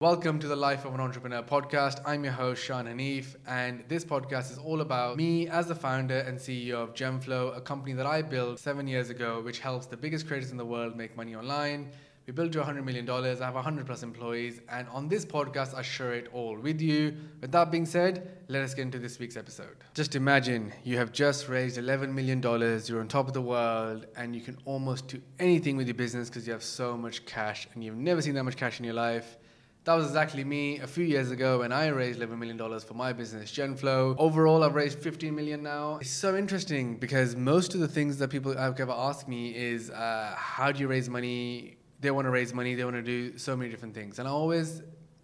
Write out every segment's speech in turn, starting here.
Welcome to the Life of an Entrepreneur podcast. I'm your host, Sean Hanif, and this podcast is all about me as the founder and CEO of Genflow, a company that I built seven years ago, which helps the biggest creators in the world make money online. We built to $100 million. I have 100 plus employees, and on this podcast, I share it all with you. With that being said, let us get into this week's episode. Just imagine you have just raised $11 million, you're on top of the world, and you can almost do anything with your business because you have so much cash, and you've never seen that much cash in your life. That was exactly me a few years ago when I raised $11 million for my business, Genflow. Overall, I've raised 15 million now. It's so interesting because most of the things that people have ever asked me is, uh, how do you raise money? They want to raise money, they want to do so many different things. And I always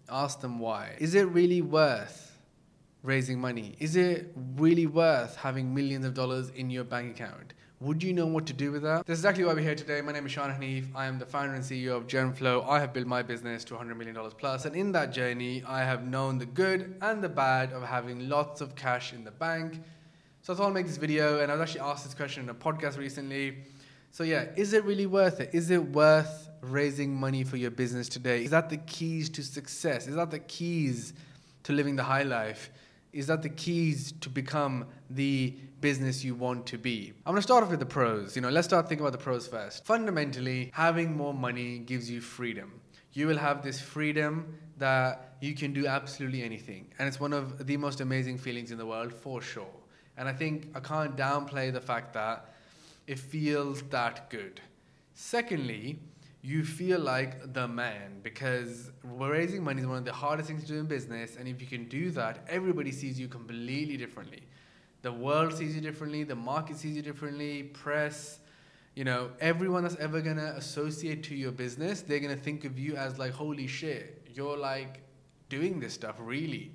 ask them why. Is it really worth raising money? Is it really worth having millions of dollars in your bank account? Would you know what to do with that? That's exactly why we're here today. My name is Sean Hanif. I am the founder and CEO of Genflow. I have built my business to $100 million plus, and in that journey, I have known the good and the bad of having lots of cash in the bank. So I thought I'd make this video, and I was actually asked this question in a podcast recently. So yeah, is it really worth it? Is it worth raising money for your business today? Is that the keys to success? Is that the keys to living the high life? Is that the keys to become the business you want to be? I'm going to start off with the pros. You know, let's start thinking about the pros first. Fundamentally, having more money gives you freedom. You will have this freedom that you can do absolutely anything. And it's one of the most amazing feelings in the world for sure. And I think I can't downplay the fact that it feels that good. Secondly, you feel like the man because raising money is one of the hardest things to do in business. And if you can do that, everybody sees you completely differently. The world sees you differently, the market sees you differently, press, you know, everyone that's ever gonna associate to your business, they're gonna think of you as like, holy shit, you're like doing this stuff really.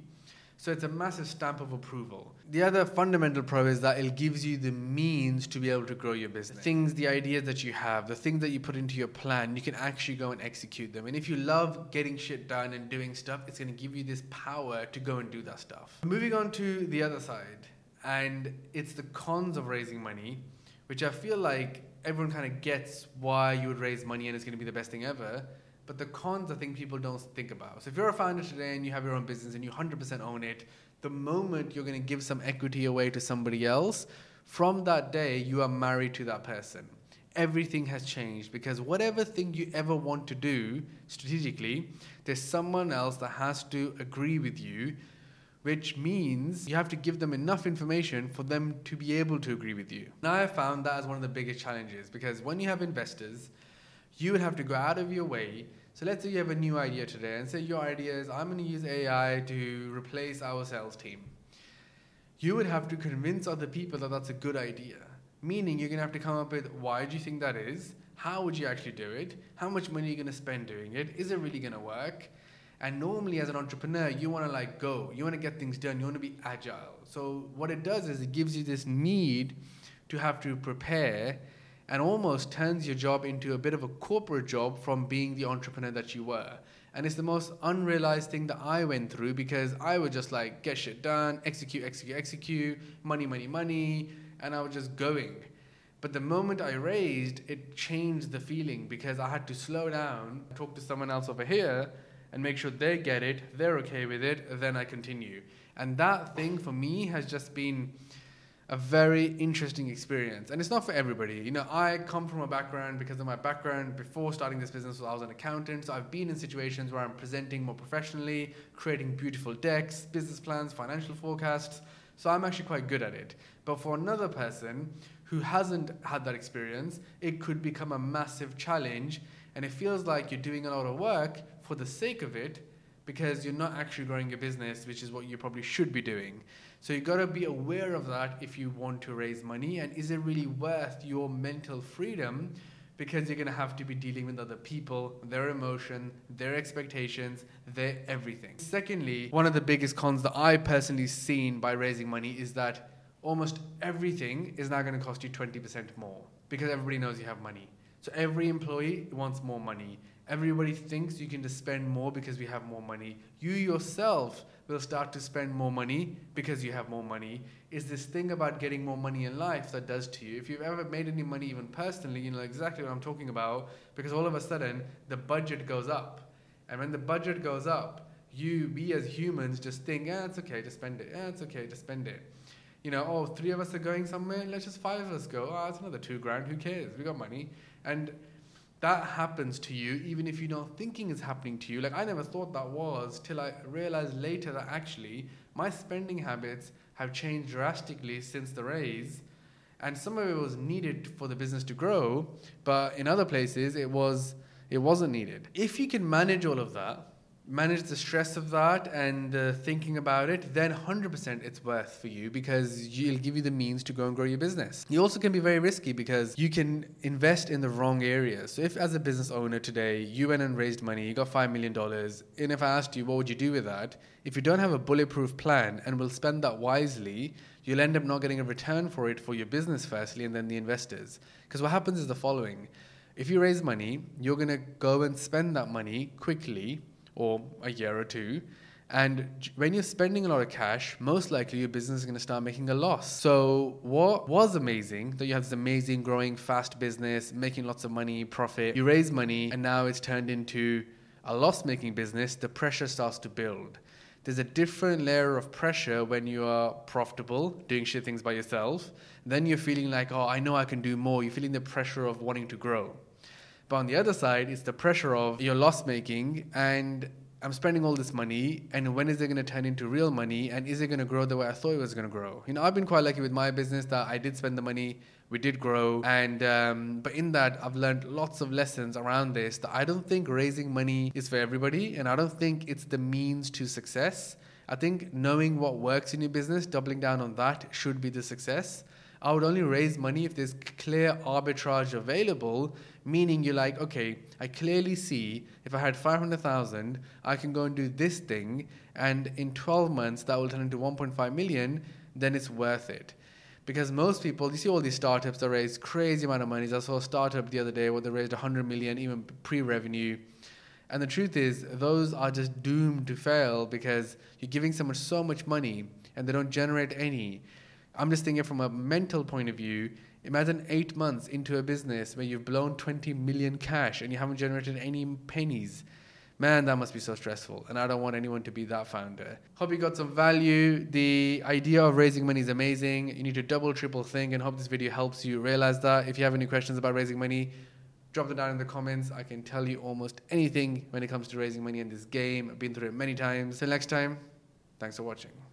So it's a massive stamp of approval. The other fundamental pro is that it gives you the means to be able to grow your business. The things, the ideas that you have, the things that you put into your plan, you can actually go and execute them. And if you love getting shit done and doing stuff, it's going to give you this power to go and do that stuff. Moving on to the other side, and it's the cons of raising money, which I feel like everyone kind of gets why you would raise money and it's going to be the best thing ever. But the cons, I think people don't think about. So if you're a founder today and you have your own business and you 100% own it, the moment you're going to give some equity away to somebody else, from that day, you are married to that person. Everything has changed because whatever thing you ever want to do strategically, there's someone else that has to agree with you, which means you have to give them enough information for them to be able to agree with you. Now, I found that as one of the biggest challenges because when you have investors, you would have to go out of your way. So let's say you have a new idea today, and say your idea is I'm going to use AI to replace our sales team. You would have to convince other people that that's a good idea. Meaning you're going to have to come up with why do you think that is? How would you actually do it? How much money are you going to spend doing it? Is it really going to work? And normally, as an entrepreneur, you want to like go, you want to get things done, you want to be agile. So, what it does is it gives you this need to have to prepare and almost turns your job into a bit of a corporate job from being the entrepreneur that you were. And it's the most unrealized thing that I went through because I would just like get shit done, execute, execute, execute, money, money, money, and I was just going. But the moment I raised, it changed the feeling because I had to slow down, talk to someone else over here, and make sure they get it, they're okay with it, then I continue. And that thing for me has just been a very interesting experience. And it's not for everybody. You know, I come from a background because of my background before starting this business, I was an accountant. So I've been in situations where I'm presenting more professionally, creating beautiful decks, business plans, financial forecasts. So I'm actually quite good at it. But for another person who hasn't had that experience, it could become a massive challenge. And it feels like you're doing a lot of work for the sake of it because you're not actually growing your business, which is what you probably should be doing. So you've got to be aware of that if you want to raise money. And is it really worth your mental freedom? Because you're going to have to be dealing with other people, their emotion, their expectations, their everything. Secondly, one of the biggest cons that I personally seen by raising money is that almost everything is now going to cost you 20% more because everybody knows you have money. So every employee wants more money. Everybody thinks you can just spend more because we have more money. You yourself will start to spend more money because you have more money. Is this thing about getting more money in life that does to you? If you've ever made any money, even personally, you know exactly what I'm talking about because all of a sudden the budget goes up. And when the budget goes up, you, we as humans, just think, yeah, it's okay, just spend it. Yeah, it's okay, just spend it. You know, oh, three of us are going somewhere, let's just five of us go. Oh, it's another two grand, who cares? We got money. And that happens to you even if you're not thinking it's happening to you. Like I never thought that was till I realized later that actually my spending habits have changed drastically since the raise. And some of it was needed for the business to grow, but in other places it was it wasn't needed. If you can manage all of that, manage the stress of that and uh, thinking about it, then 100% it's worth for you because it'll give you the means to go and grow your business. You also can be very risky because you can invest in the wrong areas. So if as a business owner today, you went and raised money, you got $5 million, and if I asked you, what would you do with that? If you don't have a bulletproof plan and will spend that wisely, you'll end up not getting a return for it for your business firstly and then the investors. Because what happens is the following. If you raise money, you're going to go and spend that money quickly or a year or two. And when you're spending a lot of cash, most likely your business is going to start making a loss. So, what was amazing that you have this amazing, growing, fast business, making lots of money, profit, you raise money, and now it's turned into a loss making business, the pressure starts to build. There's a different layer of pressure when you are profitable, doing shit things by yourself. Then you're feeling like, oh, I know I can do more. You're feeling the pressure of wanting to grow. But on the other side, it's the pressure of you're loss making and I'm spending all this money, and when is it going to turn into real money? And is it going to grow the way I thought it was going to grow? You know, I've been quite lucky with my business that I did spend the money, we did grow, and um, but in that I've learned lots of lessons around this. That I don't think raising money is for everybody, and I don't think it's the means to success. I think knowing what works in your business, doubling down on that, should be the success. I would only raise money if there's clear arbitrage available, meaning you're like, okay, I clearly see if I had 500,000, I can go and do this thing, and in 12 months that will turn into 1.5 million, then it's worth it. Because most people, you see all these startups that raise crazy amount of money. I saw a startup the other day where they raised 100 million, even pre-revenue. And the truth is, those are just doomed to fail because you're giving someone so much money and they don't generate any. I'm just thinking from a mental point of view. Imagine eight months into a business where you've blown 20 million cash and you haven't generated any pennies. Man, that must be so stressful. And I don't want anyone to be that founder. Hope you got some value. The idea of raising money is amazing. You need to double, triple think, and hope this video helps you realize that. If you have any questions about raising money, drop them down in the comments. I can tell you almost anything when it comes to raising money in this game. I've been through it many times. Till next time, thanks for watching.